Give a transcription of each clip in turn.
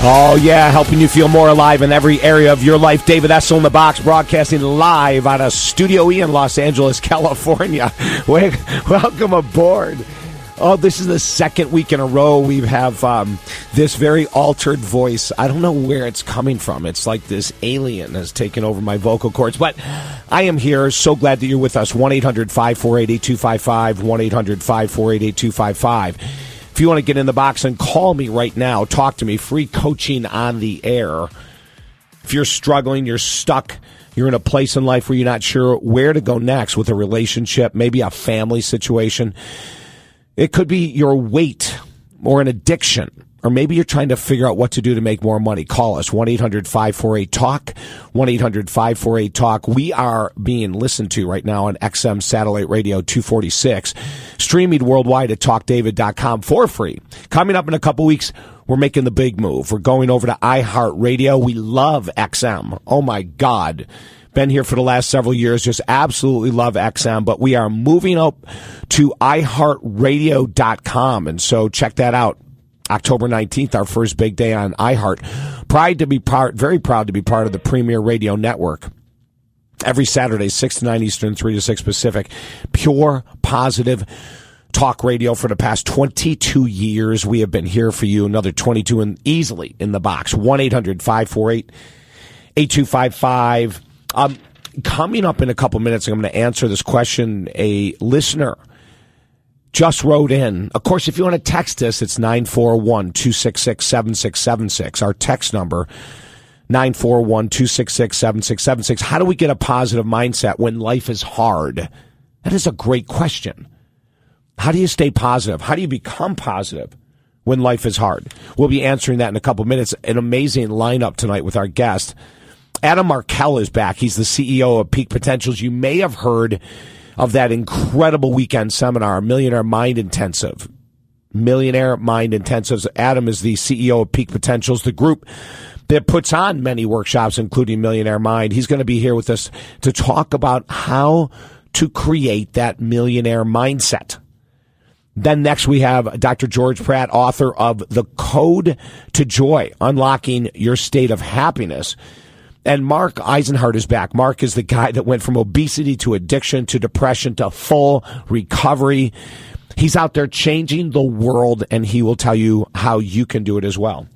Oh, yeah, helping you feel more alive in every area of your life. David Essel in the box, broadcasting live out of Studio E in Los Angeles, California. Welcome aboard. Oh, this is the second week in a row we have um, this very altered voice. I don't know where it's coming from. It's like this alien has taken over my vocal cords. But I am here. So glad that you're with us. 1 800 548 8255. 1 800 548 8255. If you want to get in the box and call me right now, talk to me. Free coaching on the air. If you're struggling, you're stuck, you're in a place in life where you're not sure where to go next with a relationship, maybe a family situation. It could be your weight or an addiction or maybe you're trying to figure out what to do to make more money, call us 1 800 548 TALK, 1 800 548 TALK. We are being listened to right now on XM Satellite Radio 246, streaming worldwide at talkdavid.com for free. Coming up in a couple weeks, we're making the big move. We're going over to iHeartRadio. We love XM. Oh my God been here for the last several years. Just absolutely love XM, but we are moving up to iHeartRadio.com. And so check that out. October 19th, our first big day on iHeart. Pride to be part, very proud to be part of the Premier Radio Network. Every Saturday, 6 to 9 Eastern, 3 to 6 Pacific. Pure, positive talk radio for the past 22 years. We have been here for you. Another 22 and easily in the box. 1 800 548 8255. Um, coming up in a couple minutes, I'm going to answer this question. A listener just wrote in. Of course, if you want to text us, it's 941 266 7676. Our text number, 941 266 7676. How do we get a positive mindset when life is hard? That is a great question. How do you stay positive? How do you become positive when life is hard? We'll be answering that in a couple minutes. An amazing lineup tonight with our guest. Adam Markel is back. He's the CEO of Peak Potentials. You may have heard of that incredible weekend seminar, Millionaire Mind Intensive. Millionaire Mind Intensives. Adam is the CEO of Peak Potentials, the group that puts on many workshops, including Millionaire Mind. He's going to be here with us to talk about how to create that millionaire mindset. Then next we have Dr. George Pratt, author of The Code to Joy, Unlocking Your State of Happiness. And Mark Eisenhart is back. Mark is the guy that went from obesity to addiction to depression to full recovery. He's out there changing the world and he will tell you how you can do it as well.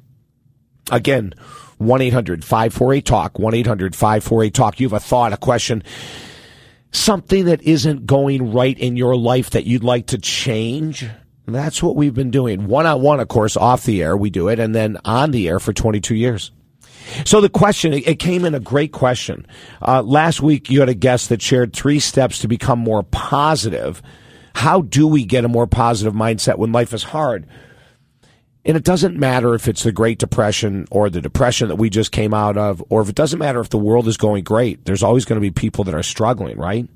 Again, 1-800-548-TALK, 1-800-548-TALK. You have a thought, a question, something that isn't going right in your life that you'd like to change. That's what we've been doing. One on one, of course, off the air, we do it, and then on the air for 22 years. So the question, it came in a great question. Uh, last week, you had a guest that shared three steps to become more positive. How do we get a more positive mindset when life is hard? And it doesn't matter if it's the Great Depression or the Depression that we just came out of, or if it doesn't matter if the world is going great. There's always going to be people that are struggling, right?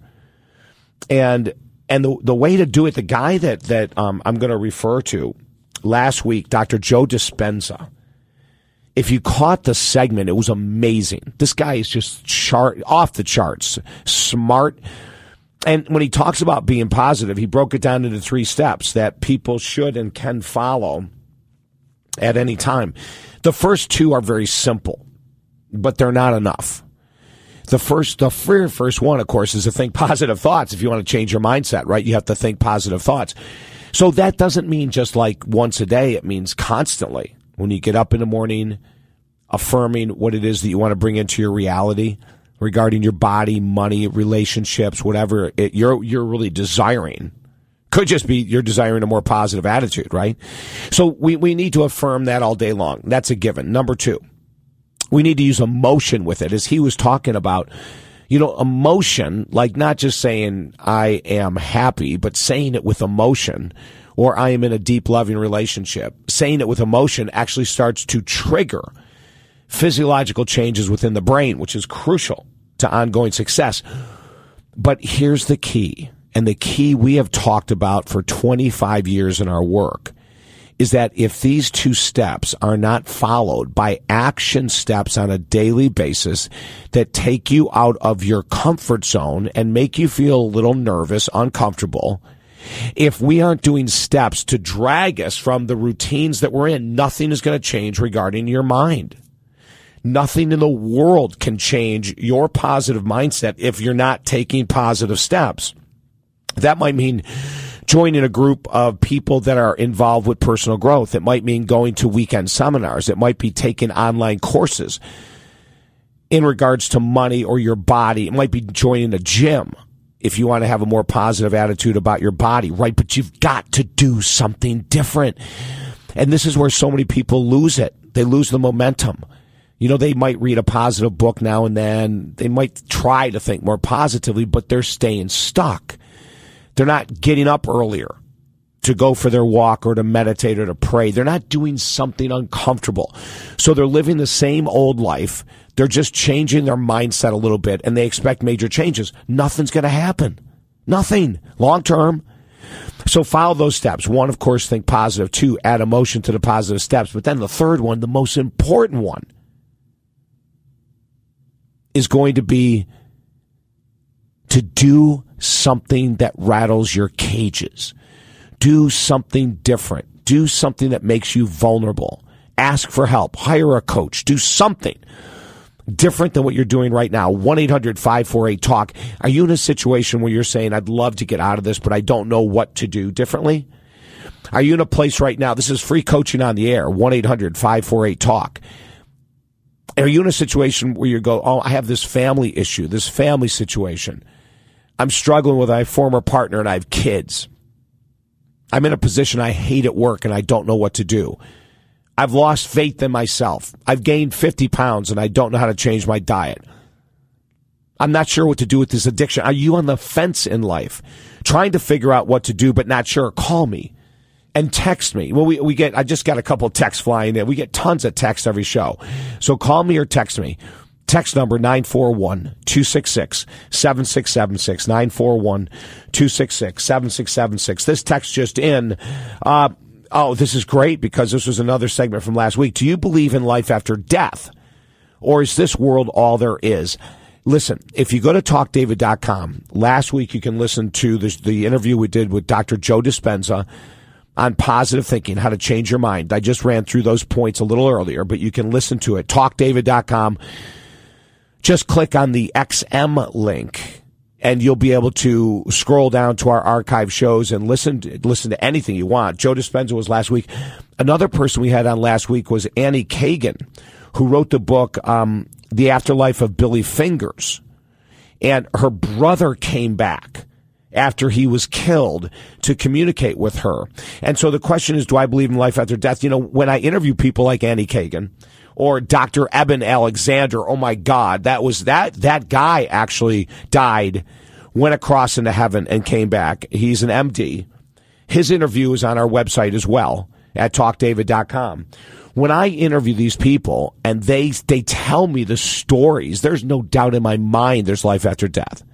And and the the way to do it, the guy that that um, I'm going to refer to last week, Dr. Joe Dispenza if you caught the segment, it was amazing. This guy is just chart off the charts, smart. And when he talks about being positive, he broke it down into three steps that people should and can follow at any time. The first two are very simple, but they're not enough. The first, the first one, of course, is to think positive thoughts. If you want to change your mindset, right, you have to think positive thoughts. So that doesn't mean just like once a day. It means constantly when you get up in the morning, affirming what it is that you want to bring into your reality regarding your body, money, relationships, whatever it, you're you're really desiring. Could just be you're desiring a more positive attitude, right? So we, we need to affirm that all day long. That's a given. Number two, we need to use emotion with it, as he was talking about. You know, emotion, like not just saying I am happy, but saying it with emotion or I am in a deep loving relationship. Saying it with emotion actually starts to trigger physiological changes within the brain, which is crucial to ongoing success. But here's the key, and the key we have talked about for 25 years in our work is that if these two steps are not followed by action steps on a daily basis that take you out of your comfort zone and make you feel a little nervous, uncomfortable, If we aren't doing steps to drag us from the routines that we're in, nothing is going to change regarding your mind. Nothing in the world can change your positive mindset if you're not taking positive steps. That might mean joining a group of people that are involved with personal growth. It might mean going to weekend seminars. It might be taking online courses in regards to money or your body. It might be joining a gym if you want to have a more positive attitude about your body, right? But you've got to do something different. And this is where so many people lose it. They lose the momentum. You know, they might read a positive book now and then. They might try to think more positively, but they're staying stuck. They're not getting up earlier to go for their walk or to meditate or to pray. They're not doing something uncomfortable. So they're living the same old life. They're just changing their mindset a little bit and they expect major changes. Nothing's going to happen. Nothing long term. So follow those steps. One, of course, think positive. Two, add emotion to the positive steps. But then the third one, the most important one, is going to be to do something that rattles your cages. Do something different. Do something that makes you vulnerable. Ask for help. Hire a coach. Do something different than what you're doing right now. 1 800 548 TALK. Are you in a situation where you're saying, I'd love to get out of this, but I don't know what to do differently? Are you in a place right now? This is free coaching on the air. 1 800 548 TALK. Are you in a situation where you go, Oh, I have this family issue, this family situation? I'm struggling with my former partner and I have kids. I'm in a position I hate at work and I don't know what to do. I've lost faith in myself. I've gained 50 pounds and I don't know how to change my diet. I'm not sure what to do with this addiction. Are you on the fence in life? Trying to figure out what to do, but not sure? Call me and text me. Well, we, we get, I just got a couple texts flying in. We get tons of texts every show. So call me or text me. Text number 941 266 7676. 941 266 7676. This text just in. Uh, oh, this is great because this was another segment from last week. Do you believe in life after death? Or is this world all there is? Listen, if you go to talkdavid.com, last week you can listen to the, the interview we did with Dr. Joe Dispenza on positive thinking, how to change your mind. I just ran through those points a little earlier, but you can listen to it. Talkdavid.com just click on the XM link and you'll be able to scroll down to our archive shows and listen to, listen to anything you want. Joe Dispenza was last week. Another person we had on last week was Annie Kagan, who wrote the book um, "The Afterlife of Billy Fingers," and her brother came back after he was killed to communicate with her. And so the question is, do I believe in life after death? You know, when I interview people like Annie Kagan or Dr. Eben Alexander. Oh my God, that was that that guy actually died, went across into heaven and came back. He's an MD. His interview is on our website as well at talkdavid.com. When I interview these people and they they tell me the stories, there's no doubt in my mind there's life after death.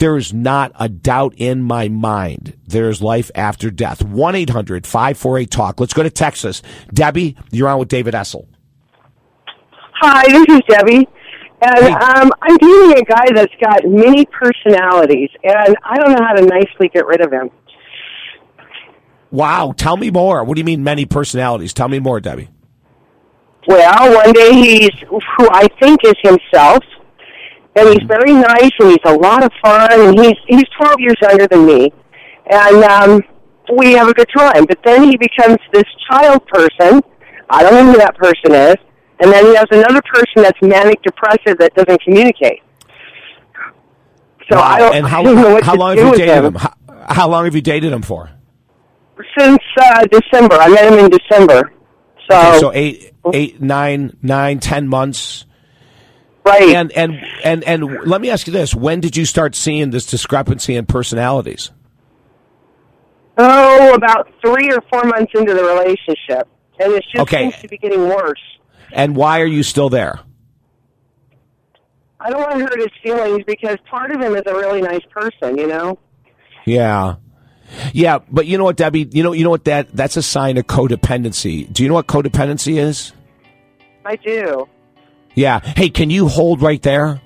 There is not a doubt in my mind there's life after death. 1 800 548 TALK. Let's go to Texas. Debbie, you're on with David Essel. Hi, this is Debbie. And um, I'm dealing a guy that's got many personalities, and I don't know how to nicely get rid of him. Wow, tell me more. What do you mean many personalities? Tell me more, Debbie. Well, one day he's who I think is himself, and he's very nice, and he's a lot of fun, and he's he's 12 years younger than me, and um, we have a good time. But then he becomes this child person. I don't know who that person is and then he has another person that's manic depressive that doesn't communicate. So wow. I don't, and how, I don't know what how long have you dated him? him? How, how, long have you dated him for? Since uh, December. I met him in December. So, okay, so eight, eight, nine, nine, ten months. Right. And and and and let me ask you this: When did you start seeing this discrepancy in personalities? Oh, about three or four months into the relationship, and it just okay. seems to be getting worse. And why are you still there? I don't want to hurt his feelings because part of him is a really nice person, you know? Yeah. Yeah, but you know what, Debbie? You know, you know what that that's a sign of codependency. Do you know what codependency is? I do. Yeah. Hey, can you hold right there?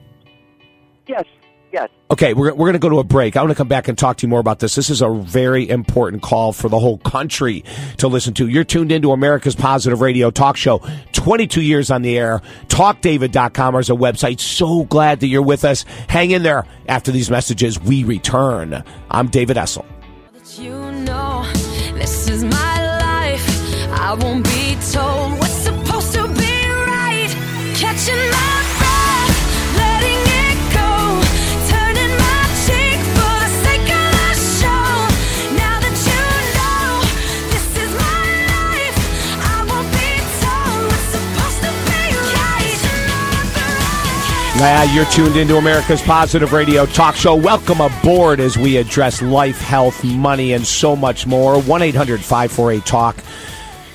Yes. Yes. Okay, we're, we're going to go to a break. I want to come back and talk to you more about this. This is a very important call for the whole country to listen to. You're tuned into America's Positive Radio Talk Show, 22 years on the air. TalkDavid.com is a website. So glad that you're with us. Hang in there. After these messages, we return. I'm David Essel. You know, this is my life. I won't be told Yeah, you're tuned into America's Positive Radio Talk Show. Welcome aboard as we address life, health, money, and so much more. 1 800 548 Talk.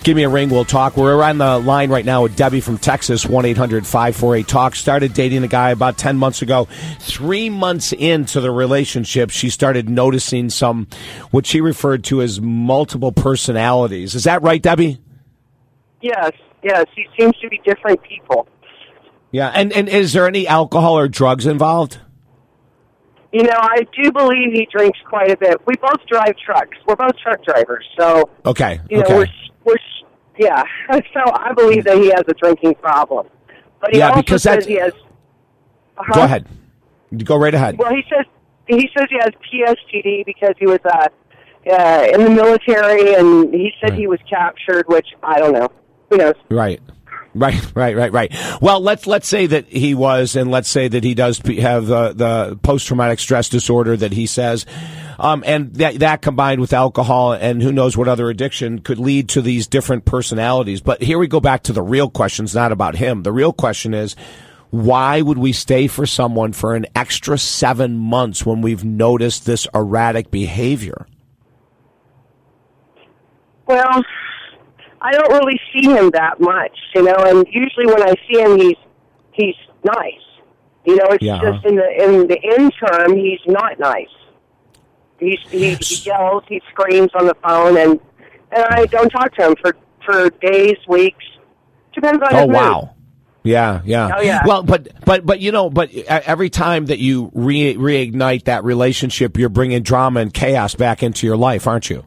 Give me a ring, we'll talk. We're on the line right now with Debbie from Texas, 1 800 548 Talk. Started dating a guy about 10 months ago. Three months into the relationship, she started noticing some, what she referred to as multiple personalities. Is that right, Debbie? Yes, yes. He seems to be different people. Yeah. And, and is there any alcohol or drugs involved? You know, I do believe he drinks quite a bit. We both drive trucks. We're both truck drivers, so Okay. you know okay. we're we're yeah. So I believe that he has a drinking problem. But he Yeah, also because says he has. Uh-huh. Go ahead. Go right ahead. Well, he says he says he has PSTD because he was uh, uh, in the military, and he said Right. he was captured. Which I don't know. Who knows? Right. Right, right, right, right. Well, let's let's say that he was, and let's say that he does have the the post traumatic stress disorder that he says, um, and that that combined with alcohol and who knows what other addiction could lead to these different personalities. But here we go back to the real questions, not about him. The real question is. Why would we stay for someone for an extra seven months when we've noticed this erratic behavior? Well, I don't really see him that much, you know. And usually when I see him, he's he's nice. You know, it's Yeah. just uh-huh. in the in the interim, he's not nice. He's, he, he yells, he screams on the phone, and and I don't talk to him for for days, weeks. Depends on Oh his mood. wow. Yeah, yeah. Oh, yeah. Well, but but but you know, but every time that you re- reignite that relationship, you're bringing drama and chaos back into your life, aren't you?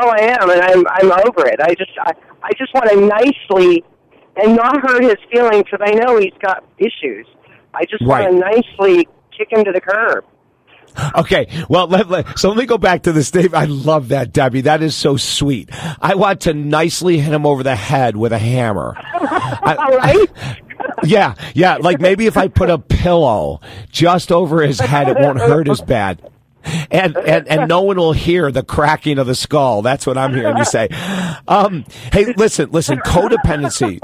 Oh, I am, and I'm I'm over it. I just I, I just want to nicely and not hurt his feelings because I know he's got issues. I just Right. want to nicely kick him to the curb. Okay. Well, let, let- so let me go back to this, Dave. I love that, Debbie. That is so sweet. I want to nicely hit him over the head with a hammer. All right. Yeah, yeah. Like maybe if I put a pillow just over his head, it won't hurt as bad. And, and and no one will hear the cracking of the skull. That's what I'm hearing you say. Um, hey, listen, listen. Codependency.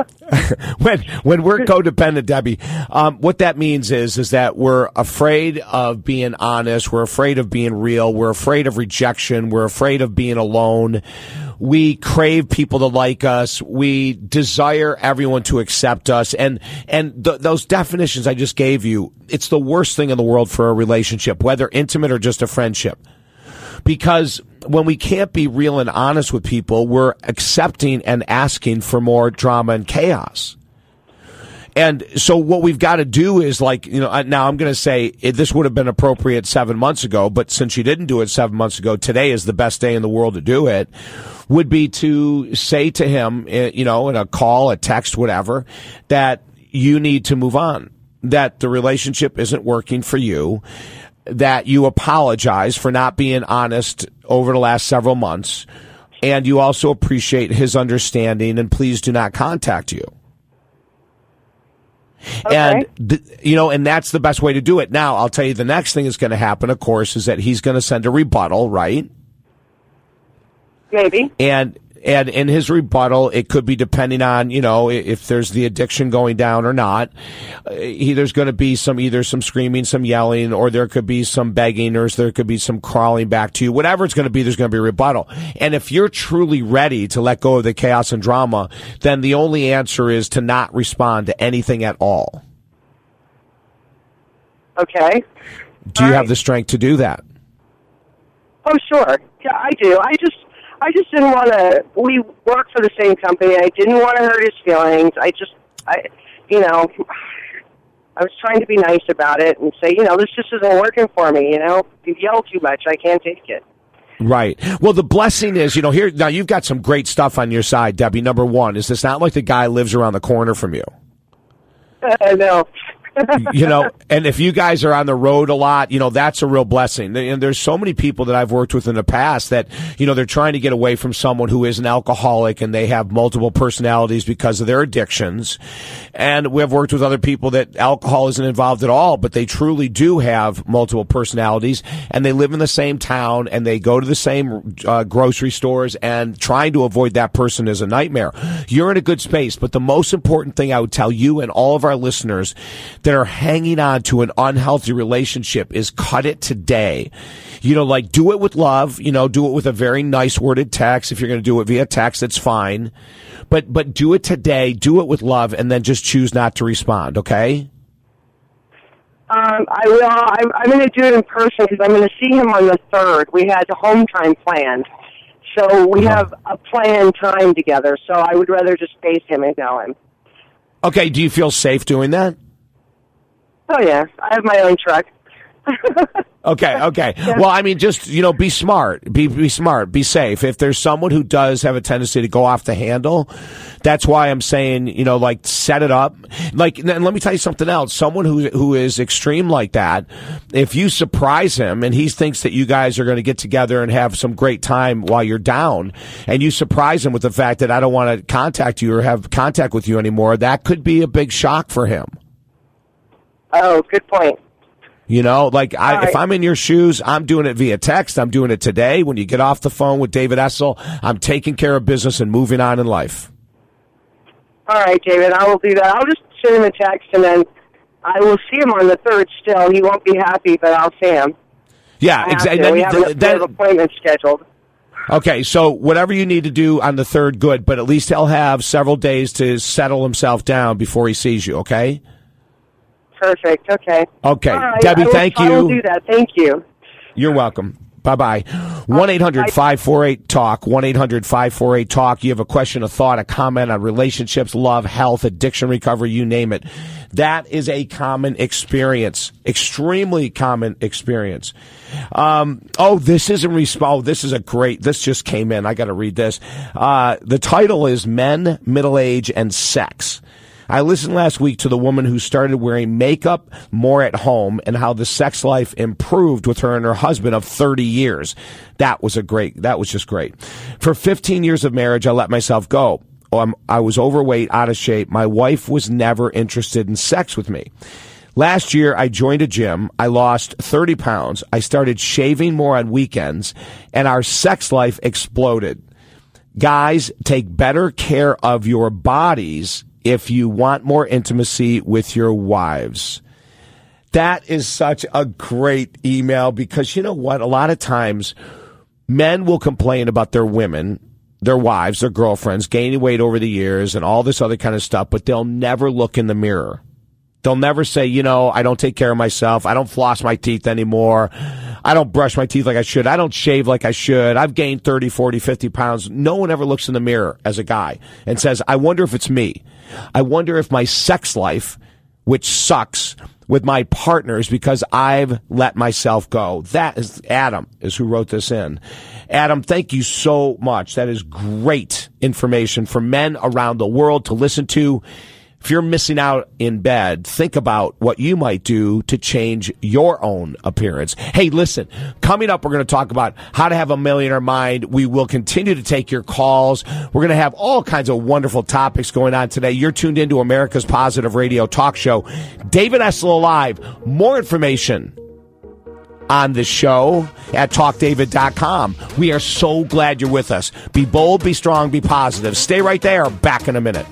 when when we're codependent, Debbie, um, what that means is is that we're afraid of being honest. We're afraid of being real. We're afraid of rejection. We're afraid of being alone. We crave people to like us. We desire everyone to accept us. And, and th- those definitions I just gave you, it's the worst thing in the world for a relationship, whether intimate or just a friendship. Because when we can't be real and honest with people, we're accepting and asking for more drama and chaos. And so what we've got to do is like, you know, now I'm going to say this would have been appropriate seven months ago, but since you didn't do it seven months ago, today is the best day in the world to do it, would be to say to him, eh, you know, in a call, a text, whatever, that you need to move on, that the relationship isn't working for you, that you apologize for not being honest over the last several months, and you also appreciate his understanding and please do not contact you. And th- you know, and that's the best way to do it. Now, I'll tell you the next thing that's going to happen, of course, is that he's going to send a rebuttal, right? Maybe. And and in his rebuttal, it could be depending on you know if there's the addiction going down or not. He, there's going to be some either some screaming, some yelling, or there could be some begging, or there could be some crawling back to you. Whatever it's going to be, there's going to be a rebuttal. And if you're truly ready to let go of the chaos and drama, then the only answer is to not respond to anything at all. Okay. Do you All have the strength to do that? Oh, sure. Yeah, I do. I just, I just didn't want to. We work for the same company. I didn't want to hurt his feelings. I just, I, you know, I was trying to be nice about it and say, you know, this just isn't working for me. You know, you yell too much, I can't take it. Right. Well, the blessing is, you know, here now you've got some great stuff on your side, Debbie. Number one, is this not like the guy lives around the corner from you? no. You know, and if you guys are on the road a lot, you know, that's a real blessing. And there's so many people that I've worked with in the past that, you know, they're trying to get away from someone who is an alcoholic and they have multiple personalities because of their addictions. And we have worked with other people that alcohol isn't involved at all, but they truly do have multiple personalities and they live in the same town and they go to the same uh, grocery stores and trying to avoid that person is a nightmare. You're in a good space, but the most important thing I would tell you and all of our listeners that are hanging on to an unhealthy relationship is cut it today. You know, like do it with love, you know, do it with a very nice worded text. If you're going to do it via text, that's fine. But, but do it today, do it with love, and then just choose not to respond, okay? Um, I will. I'm, I'm going to do it in person because I'm going to see him on the third. We had home time planned, so we Uh-huh. have a planned time together. So I would rather just face him and tell him. Okay, do you feel safe doing that? Oh yeah, I have my own truck. Okay, okay. Well, I mean, just you know, be smart. Be be smart. Be safe. If there's someone who does have a tendency to go off the handle, that's why I'm saying, you know, like set it up. Like, and let me tell you something else. Someone who who is extreme like that, if you surprise him and he thinks that you guys are going to get together and have some great time while you're down, and you surprise him with the fact that I don't want to contact you or have contact with you anymore, that could be a big shock for him. Oh, good point. You know, like I, All if. I'm in your shoes, I'm doing it via text. I'm doing it today. When you get off the phone with David Essel, I'm taking care of business and moving on in life. All right, David, I will do that. I'll just send him a text and then I will see him on the third. Still, he won't be happy, but I'll see him. Yeah, exactly. We have, a- we have scheduled. okay, so whatever you need to do on the third, good. But at least he'll have several days to settle himself down before he sees you. Okay. Perfect. Okay. Okay. Right, Debbie, will- thank I will do that. Thank you. You're welcome. Bye bye. 1 800 548 TALK. 1 800 548 TALK. You have a question, a thought, a comment on relationships, love, health, addiction recovery, you name it. That is a common experience. Extremely common experience. Um, oh, this isn't resp- Oh, this is a great, this just came in. I got to read this. Uh, the title is Men, Middle Age, and Sex. I listened last week to the woman who started wearing makeup more at home and how the sex life improved with her and her husband of 30 years. That was a great, that was just great. For 15 years of marriage, I let myself go. Um, I was overweight, out of shape. My wife was never interested in sex with me. Last year, I joined a gym. I lost 30 pounds. I started shaving more on weekends and our sex life exploded. Guys, take better care of your bodies if you want more intimacy with your wives. That is such a great email because you know what? A lot of times men will complain about their women, their wives, their girlfriends gaining weight over the years and all this other kind of stuff, but they'll never look in the mirror. They'll never say, you know, I don't take care of myself. I don't floss my teeth anymore. I don't brush my teeth like I should. I don't shave like I should. I've gained 30, 40, 50 pounds. No one ever looks in the mirror as a guy and says, I wonder if it's me. I wonder if my sex life, which sucks with my partners because I've let myself go. That is Adam is who wrote this in. Adam, thank you so much. That is great information for men around the world to listen to. If you're missing out in bed, think about what you might do to change your own appearance. Hey, listen, coming up, we're going to talk about how to have a millionaire mind. We will continue to take your calls. We're going to have all kinds of wonderful topics going on today. You're tuned into America's Positive Radio Talk Show. David Essel Alive. More information on the show at talkdavid.com. We are so glad you're with us. Be bold, be strong, be positive. Stay right there. Back in a minute.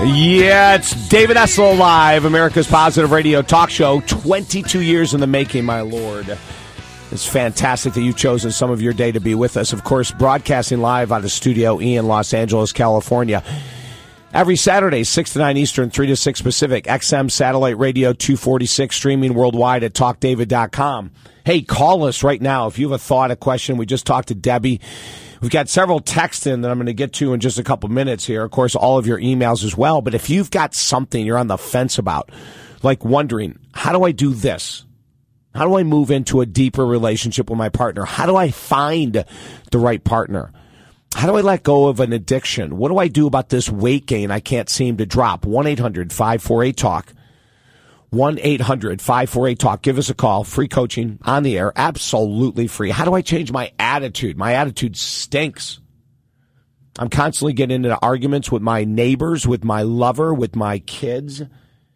Yeah, it's David Essel Live, America's Positive Radio Talk Show. 22 years in the making, my lord. It's fantastic that you've chosen some of your day to be with us. Of course, broadcasting live out of Studio E in Los Angeles, California. Every Saturday, 6 to 9 Eastern, 3 to 6 Pacific, XM Satellite Radio 246, streaming worldwide at talkdavid.com. Hey, call us right now if you have a thought, a question. We just talked to Debbie. We've got several texts in that I'm going to get to in just a couple minutes here. Of course, all of your emails as well. But if you've got something you're on the fence about, like wondering, how do I do this? How do I move into a deeper relationship with my partner? How do I find the right partner? How do I let go of an addiction? What do I do about this weight gain I can't seem to drop? 1 800 548 TALK. 1 800 548 TALK. Give us a call. Free coaching on the air. Absolutely free. How do I change my attitude? My attitude stinks. I'm constantly getting into arguments with my neighbors, with my lover, with my kids.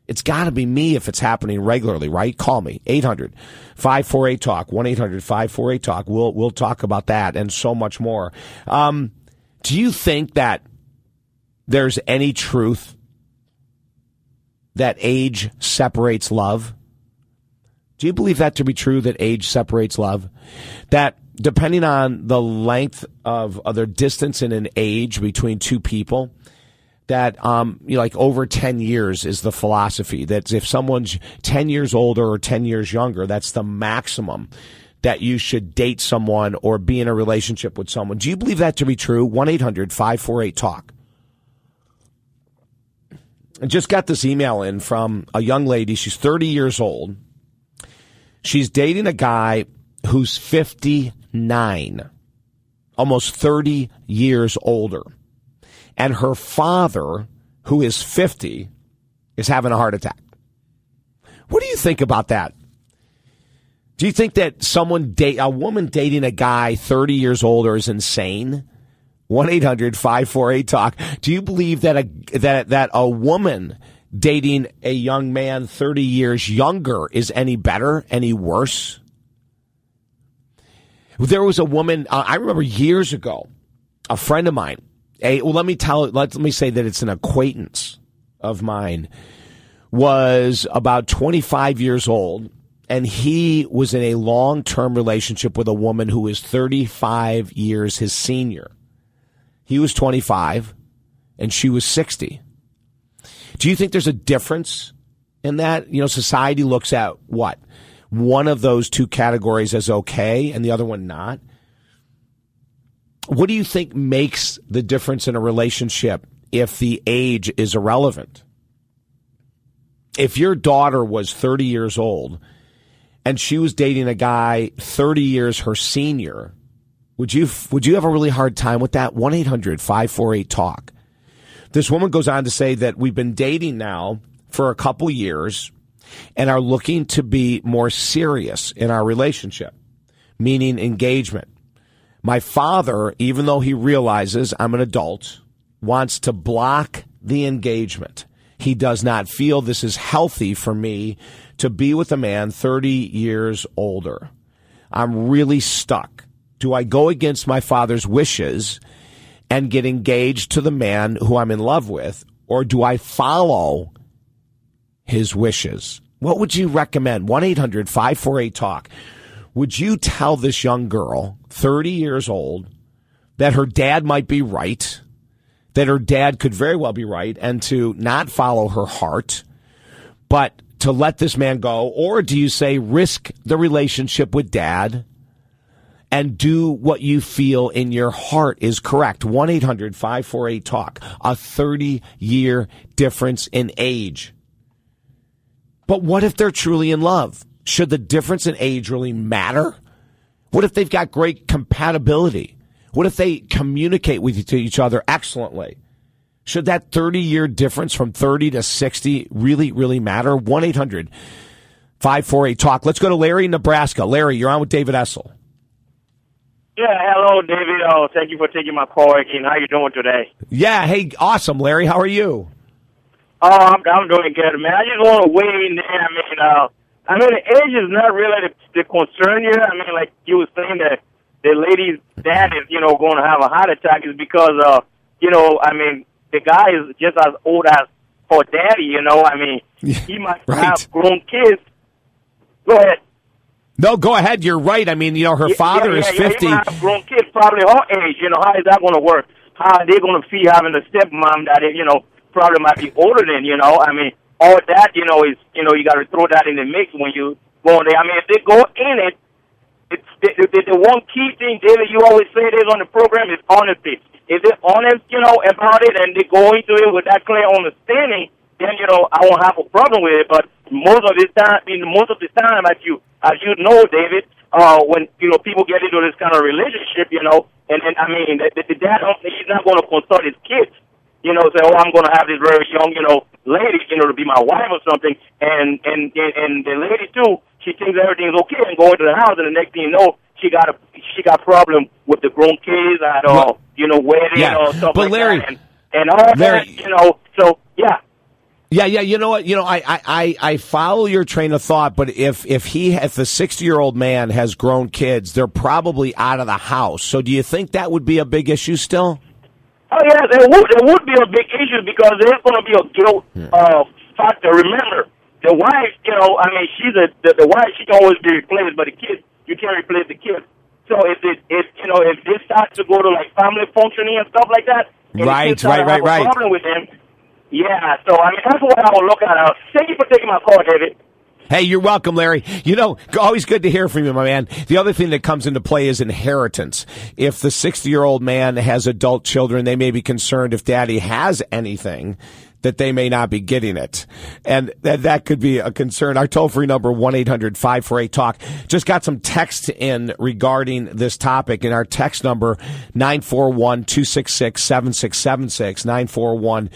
It's got to be me if it's happening regularly, right? Call me 800 548 talk 1 800 548 talk. We'll we'll talk about that and so much more. Um, do you think that there's any truth that age separates love? Do you believe that to be true that age separates love? That depending on the length of, other distance in an age between two people, that um, you know, like over 10 years is the philosophy that if someone's 10 years older or 10 years younger, that's the maximum that you should date someone or be in a relationship with someone. Do you believe that to be true? 1 800 548 TALK. I just got this email in from a young lady. She's 30 years old. She's dating a guy who's 59, almost 30 years older. And her father, who is 50, is having a heart attack. What do you think about that? Do you think that someone date a woman dating a guy 30 years older is insane? 1-800-548 talk. Do you believe that a that that a woman dating a young man 30 years younger is any better, any worse? There was a woman uh, I remember years ago, a friend of mine. A well, let me tell let, let me say that it's an acquaintance of mine was about 25 years old and he was in a long-term relationship with a woman who is 35 years his senior. He was 25 and she was 60. Do you think there's a difference in that? You know, society looks at what? One of those two categories as okay and the other one not. What do you think makes the difference in a relationship if the age is irrelevant? If your daughter was 30 years old and she was dating a guy 30 years her senior, would you would you have a really hard time with that? 1-800-548-TALK. This woman goes on to say that we've been dating now for a couple years and are looking to be more serious in our relationship, meaning engagement. My father, even though he realizes I'm an adult, wants to block the engagement. He does not feel this is healthy for me to be with a man 30 years older. I'm really stuck. Do I go against my father's wishes and get engaged to the man who I'm in love with, or do I follow his wishes? What would you recommend? 1 800 548 TALK. Would you tell this young girl, 30 years old, that her dad might be right, that her dad could very well be right, and to not follow her heart, but to let this man go? Or do you say risk the relationship with dad and do what you feel in your heart is correct? 1 800 548 TALK. A 30 year difference in age. But what if they're truly in love? Should the difference in age really matter? What if they've got great compatibility? What if they communicate with each other excellently? Should that 30 year difference from 30 to 60 really, really matter? 1 800 548 TALK. Let's go to Larry Nebraska. Larry, you're on with David Essel. Yeah, hello, David. Oh, thank you for taking my call again. How you doing today? Yeah, hey, awesome, Larry. How are you? Oh, I'm, I'm doing good, man. I just want to weigh in there. I mean, uh, I mean, the age is not really the, the concern here. I mean, like you were saying that the lady's dad is, you know, going to have a heart attack is because, uh, you know, I mean, the guy is just as old as her daddy. You know, I mean, he might Right. have grown kids. Go ahead. No, go ahead. You're right. I mean, you know, her Yeah, father yeah, is yeah, 50. Yeah, even have grown kids, probably her age. You know, how is that going to work? How are they going to feel having a stepmom that you know, probably might be older than you know. I mean, all that you know is you know you got to throw that in the mix when you go in there. I mean, if they go in it, it's the, the, the one key thing, David. You always say this on the program is honesty. If they're honest, you know, about it, and they go into it with that clear understanding, then you know I won't have a problem with it. But most of the time, I mean, most of the time, as you as you know, David, uh, when you know people get into this kind of relationship, you know, and then I mean, the, the, dad he's not going to consult his kids, you know, say, oh, I'm going to have this very young, you know, lady, you know, to be my wife or something, and and and, and the lady too, she thinks everything's okay, and go into the house, and the next thing you know, she got a she got problem with the grown kids at uh, Well, you know, wedding yeah, or stuff but like Larry- that, and, and all Larry- that, you know, so yeah. Yeah, yeah. You know what? You know, I, I, I, follow your train of thought, but if if he if a sixty year old man has grown kids, they're probably out of the house. So, do you think that would be a big issue still? Oh yeah, it would It would be a big issue because there's going to be a guilt uh, factor. Remember, the wife, you know, I mean, she's a the, the wife. She can always be replaced, but the kid, you can't replace the kid. So if it if you know if this starts to go to like family functioning and stuff like that, Right, the right, right, right. Problem with him. Yeah, so I mean that's what I would look at. Thank you for taking my call, David. Hey, you're welcome, Larry. You know, always good to hear from you, my man. The other thing that comes into play is inheritance. If the 60 year old man has adult children, they may be concerned if daddy has anything that they may not be getting it. And that, that could be a concern. Our toll free number, 1-800-548-TALK. Just got some text in regarding this topic and our text number, 941-266-7676, 941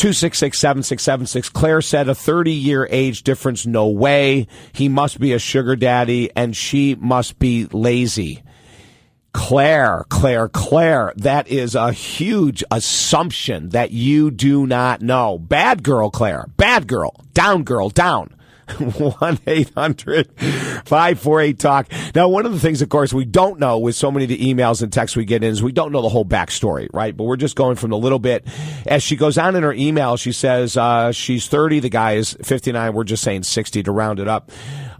266 7676. Claire said a 30 year age difference, no way. He must be a sugar daddy and she must be lazy. Claire, Claire, Claire, that is a huge assumption that you do not know. Bad girl, Claire. Bad girl. Down girl, down. 1 800 548 Talk. Now, one of the things, of course, we don't know with so many of the emails and texts we get in is we don't know the whole backstory, right? But we're just going from the little bit. As she goes on in her email, she says uh, she's 30, the guy is 59. We're just saying 60 to round it up.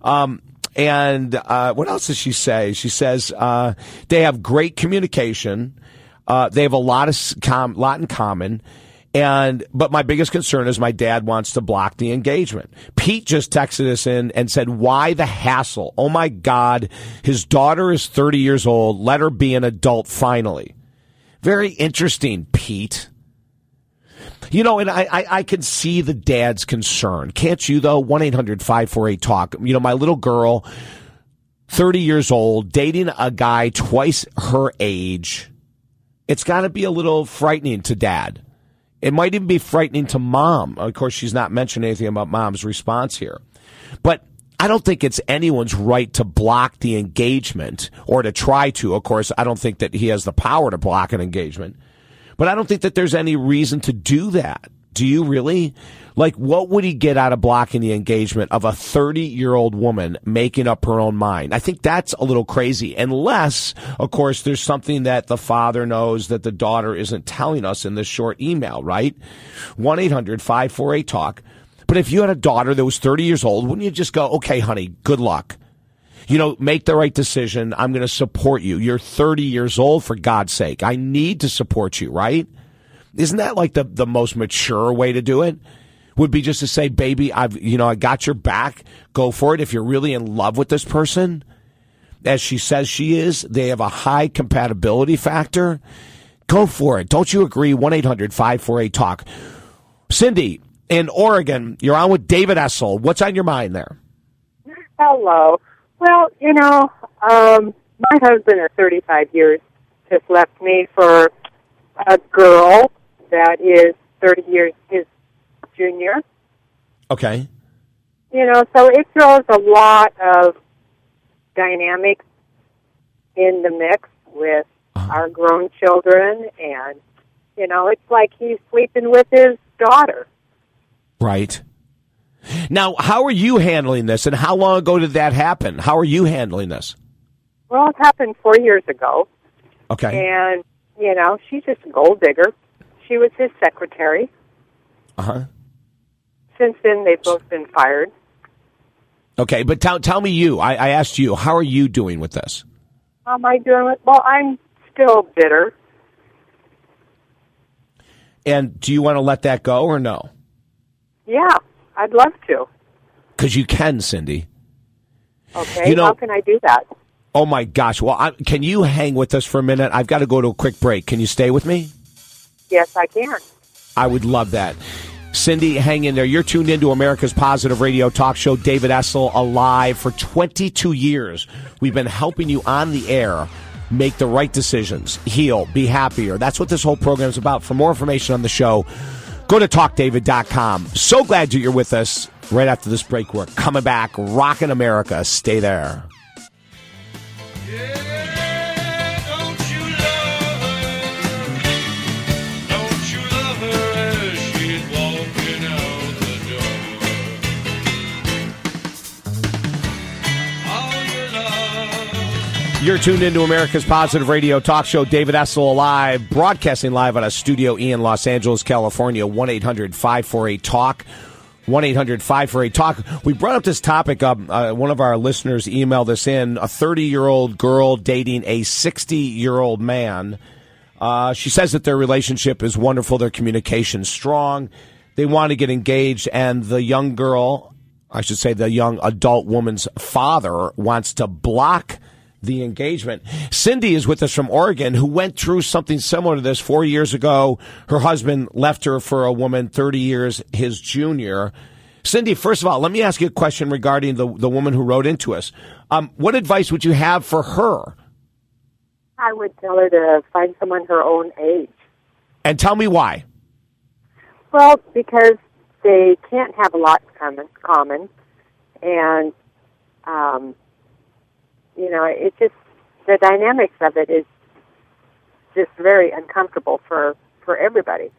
Um, and uh, what else does she say? She says uh, they have great communication. Uh, they have a lot of com- lot in common. And but my biggest concern is my dad wants to block the engagement. Pete just texted us in and said, "Why the hassle? Oh my God, his daughter is 30 years old. Let her be an adult finally." Very interesting, Pete. You know, and I, I, I can see the dad's concern. Can't you, though? 1 800 548 Talk. You know, my little girl, 30 years old, dating a guy twice her age. It's got to be a little frightening to dad. It might even be frightening to mom. Of course, she's not mentioning anything about mom's response here. But I don't think it's anyone's right to block the engagement or to try to. Of course, I don't think that he has the power to block an engagement. But I don't think that there's any reason to do that. Do you really? Like, what would he get out of blocking the engagement of a 30 year old woman making up her own mind? I think that's a little crazy. Unless, of course, there's something that the father knows that the daughter isn't telling us in this short email, right? 1 800 548 Talk. But if you had a daughter that was 30 years old, wouldn't you just go, okay, honey, good luck? you know, make the right decision. I'm going to support you. You're 30 years old, for God's sake. I need to support you, right? Isn't that like the, the most mature way to do it? Would be just to say, baby, I've, you know, I got your back. Go for it. If you're really in love with this person, as she says she is, they have a high compatibility factor. Go for it. Don't you agree? 1 800 548 Talk. Cindy in Oregon, you're on with David Essel. What's on your mind there? Hello. Well, you know, um, my husband of 35 years just left me for a girl that is 30 years his junior. Okay. You know, so it throws a lot of dynamics in the mix with uh-huh. our grown children, and you know, it's like he's sleeping with his daughter. Right. Now, how are you handling this, and how long ago did that happen? How are you handling this? Well, it happened four years ago, Okay. and you know, she's just a gold digger. She was his secretary. Uh huh. Since then, they've both been fired. Okay, but tell tell me you. I, I asked you. How are you doing with this? How am I doing with? Well, I'm still bitter. And do you want to let that go or no? Yeah, I'd love to. Because you can, Cindy. Okay, You know- how can I do that? Oh my gosh! Well, I, can you hang with us for a minute? I've got to go to a quick break. Can you stay with me? Yes, I can. I would love that. Cindy, hang in there. You're tuned into America's Positive Radio Talk Show. David Essel alive for 22 years. We've been helping you on the air make the right decisions, heal, be happier. That's what this whole program is about. For more information on the show, go to talkdavid.com. So glad that you're with us right after this break. We're coming back, rocking America. Stay there. Yeah, You're tuned into America's Positive Radio Talk Show. David Essel alive, broadcasting live out of Studio E in Los Angeles, California. 1 800 548 TALK. 1 800 548 TALK. We brought up this topic. Um, uh, one of our listeners emailed us in a 30 year old girl dating a 60 year old man. Uh, she says that their relationship is wonderful, their communication strong. They want to get engaged, and the young girl, I should say, the young adult woman's father wants to block the engagement. Cindy is with us from Oregon who went through something similar to this four years ago. Her husband left her for a woman 30 years his junior. Cindy, first of all, let me ask you a question regarding the, the woman who wrote into us. Um, what advice would you have for her? I would tell her to find someone her own age. And tell me why. Well, because they can't have a lot in common, common and um, you know, it just the dynamics of it is just very uncomfortable for for everybody.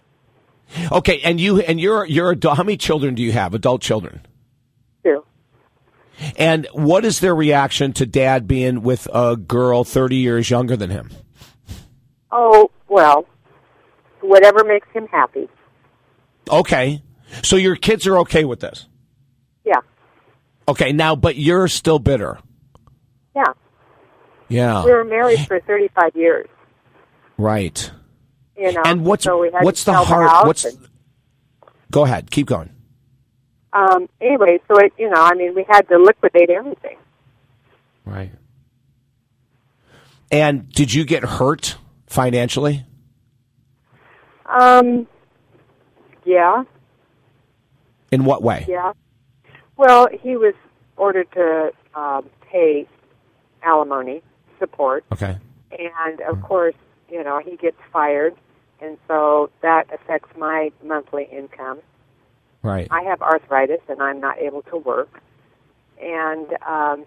Okay, and you and you're you're adult, how many children do you have? Adult children. Two. And what is their reaction to dad being with a girl 30 years younger than him? Oh well, whatever makes him happy. Okay. So your kids are okay with this. Yeah, Okay, now but you're still bitter. Yeah. Yeah. We were married for thirty five years. Right. You know, And what's so what's the hard house what's and- Go ahead. Keep going. um, anyway, so it you know, I mean, we had to liquidate everything. Right. And did you get hurt financially? Um, yeah, In what way? yeah. Well, he was ordered to um, pay alimony support, Okay. and of course, you know, he gets fired, and so that affects my monthly income. Right. I have arthritis, and I'm not able to work, and um,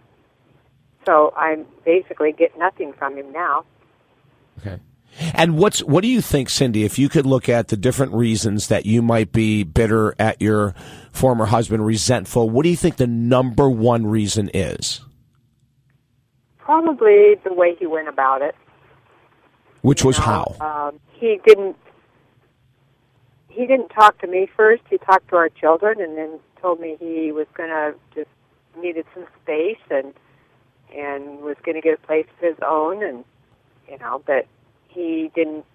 so I'm basically get nothing from him now. Okay. And what's what do you think, Cindy? If you could look at the different reasons that you might be bitter at your former husband, resentful, what do you think the number one reason is? Probably the way he went about it. Which was know, how? Um, he didn't. He didn't talk to me first. He talked to our children, and then told me he was going to just needed some space and and was going to get a place of his own, and you know, but he didn't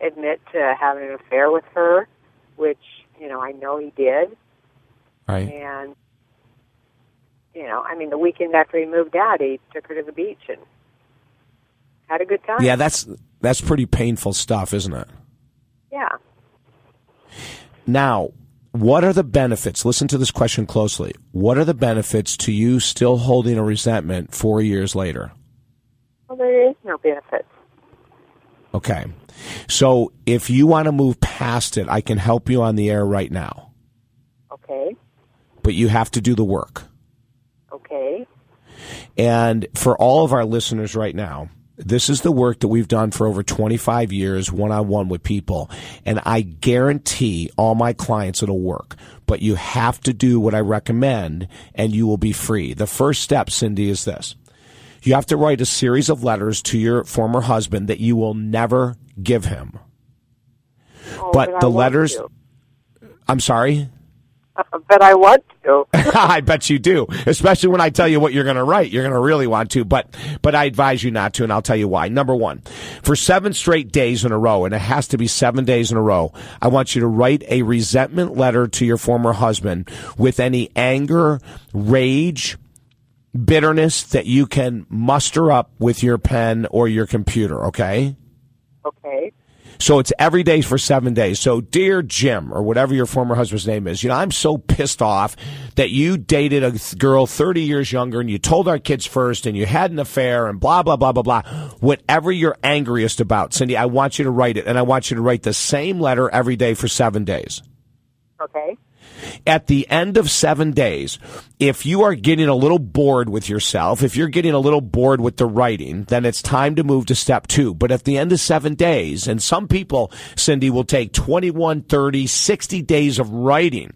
admit to having an affair with her, which you know I know he did, Right. and you know, I mean, the weekend after he moved out, he took her to the beach and had a good time. Yeah, that's that's pretty painful stuff, isn't it? yeah. Now, what are the benefits? Listen to this question closely. What are the benefits to you still holding a resentment four years later? Well, there is no benefit. Okay. So if you want to move past it, I can help you on the air right now, Okay. but you have to do the work. And for all of our listeners right now, this is the work that we've done for over 25 years one on one with people. And I guarantee all my clients it'll work. But you have to do what I recommend and you will be free. The first step, Cindy, is this. You have to write a series of letters to your former husband that you will never give him. Oh, But I the letters- to. I'm sorry? but I want to. I bet you do, especially when I tell you what you're going to write. You're going to really want to, but but I advise you not to, and I'll tell you why. Number one, for seven straight days in a row, and it has to be seven days in a row, I want you to write a resentment letter to your former husband with any anger, rage, bitterness that you can muster up with your pen or your computer. Okay. So it's every day for seven days. So, dear Jim, or whatever your former husband's name is, you know, I'm so pissed off that you dated a girl 30 years younger and you told our kids first and you had an affair and blah, blah, blah, blah, blah. Whatever you're angriest about, Cindy, I want you to write it and I want you to write the same letter every day for seven days. Okay. At the end of seven days, if you are getting a little bored with yourself, if you're getting a little bored with the writing, then it's time to move to step two. But at the end of seven days, and some people, Cindy, will take 21, 30, 60 days of writing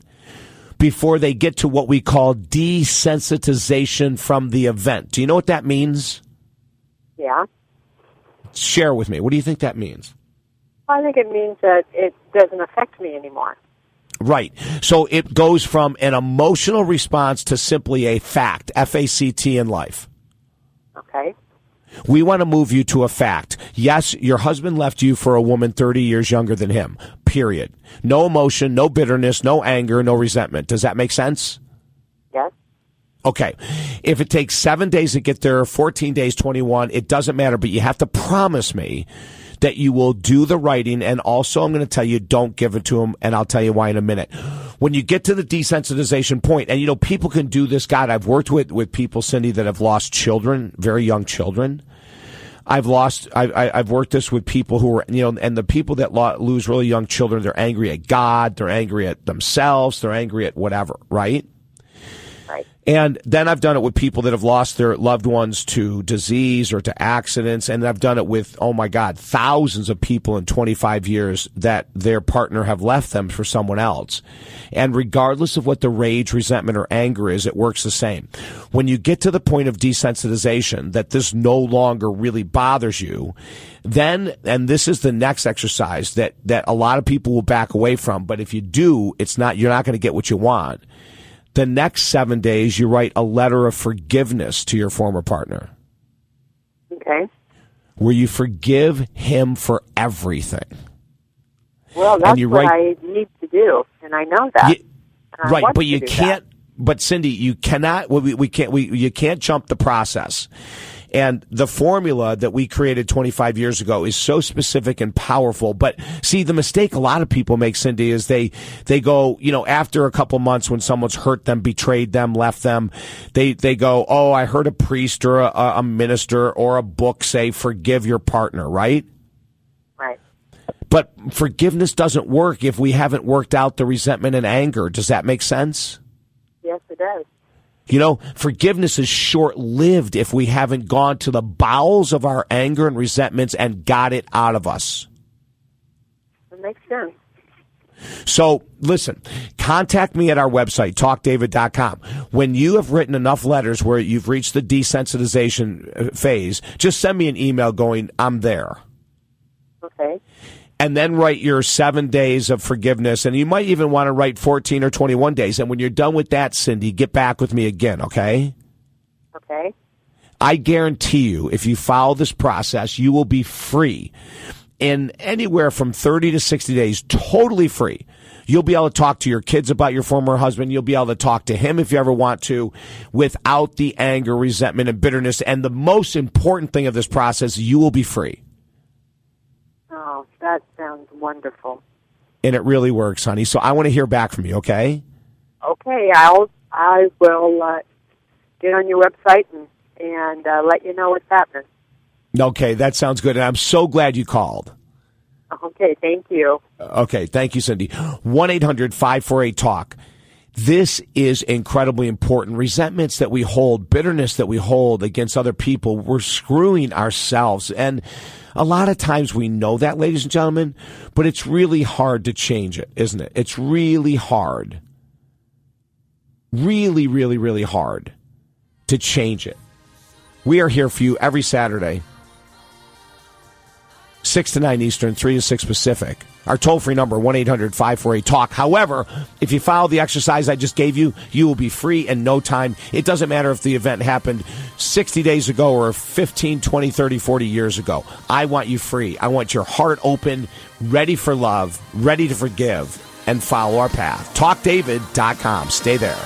before they get to what we call desensitization from the event. Do you know what that means? Yeah. Share with me. What do you think that means? I think it means that it doesn't affect me anymore. Right. So it goes from an emotional response to simply a fact, F A C T in life. Okay. We want to move you to a fact. Yes, your husband left you for a woman 30 years younger than him. Period. No emotion, no bitterness, no anger, no resentment. Does that make sense? Yes. Okay. If it takes seven days to get there, 14 days, 21, it doesn't matter, but you have to promise me that you will do the writing. And also, I'm going to tell you, don't give it to him. And I'll tell you why in a minute. When you get to the desensitization point, and you know, people can do this. God, I've worked with, with people, Cindy, that have lost children, very young children. I've lost. I, I, I've worked this with people who are, you know, and the people that lo- lose really young children, they're angry at God, they're angry at themselves, they're angry at whatever, right? Right. And then I've done it with people that have lost their loved ones to disease or to accidents. And I've done it with, oh my God, thousands of people in 25 years that their partner have left them for someone else. And regardless of what the rage, resentment, or anger is, it works the same. When you get to the point of desensitization, that this no longer really bothers you, then, and this is the next exercise that, that a lot of people will back away from. But if you do, it's not, you're not going to get what you want the next seven days, you write a letter of forgiveness to your former partner Okay. where you forgive him for everything. Well, that's you what I need to do, and I know that. You- I right, but you can't. But Cindy, you cannot. We, we can't. We you can't jump the process. And the formula that we created 25 years ago is so specific and powerful. But see, the mistake a lot of people make, Cindy, is they, they go, you know, after a couple months when someone's hurt them, betrayed them, left them, they, they go, oh, I heard a priest or a, a minister or a book say, forgive your partner, right? Right. But forgiveness doesn't work if we haven't worked out the resentment and anger. Does that make sense? Yes, it does. You know, forgiveness is short lived if we haven't gone to the bowels of our anger and resentments and got it out of us. It makes sense. So listen, contact me at our website, talkdavid.com. When you have written enough letters where you've reached the desensitization uh, phase, just send me an email going, I'm there. Okay. And then write your seven days of forgiveness. And you might even want to write 14 or 21 days. And when you're done with that, Cindy, get back with me again, okay? Okay. I guarantee you, if you follow this process, you will be free in anywhere from 30 to 60 days, totally free. You'll be able to talk to your kids about your former husband. You'll be able to talk to him if you ever want to without the anger, resentment, and bitterness. And the most important thing of this process, you will be free. Oh, that sounds wonderful. And it really works, honey. So I want to hear back from you, okay? Okay, I'll I will uh, get on your website and and uh, let you know what's happening. Okay, that sounds good. And I'm so glad you called. Okay, thank you. Okay, thank you, Cindy. 1 800 548 TALK. This is incredibly important. Resentments that we hold, bitterness that we hold against other people, we're screwing ourselves. And a lot of times we know that, ladies and gentlemen, but it's really hard to change it, isn't it? It's really hard. Really, really, really hard to change it. We are here for you every Saturday. 6 to 9 Eastern, 3 to 6 Pacific. Our toll free number, 1 800 548 TALK. However, if you follow the exercise I just gave you, you will be free in no time. It doesn't matter if the event happened 60 days ago or 15, 20, 30, 40 years ago. I want you free. I want your heart open, ready for love, ready to forgive, and follow our path. TalkDavid.com. Stay there.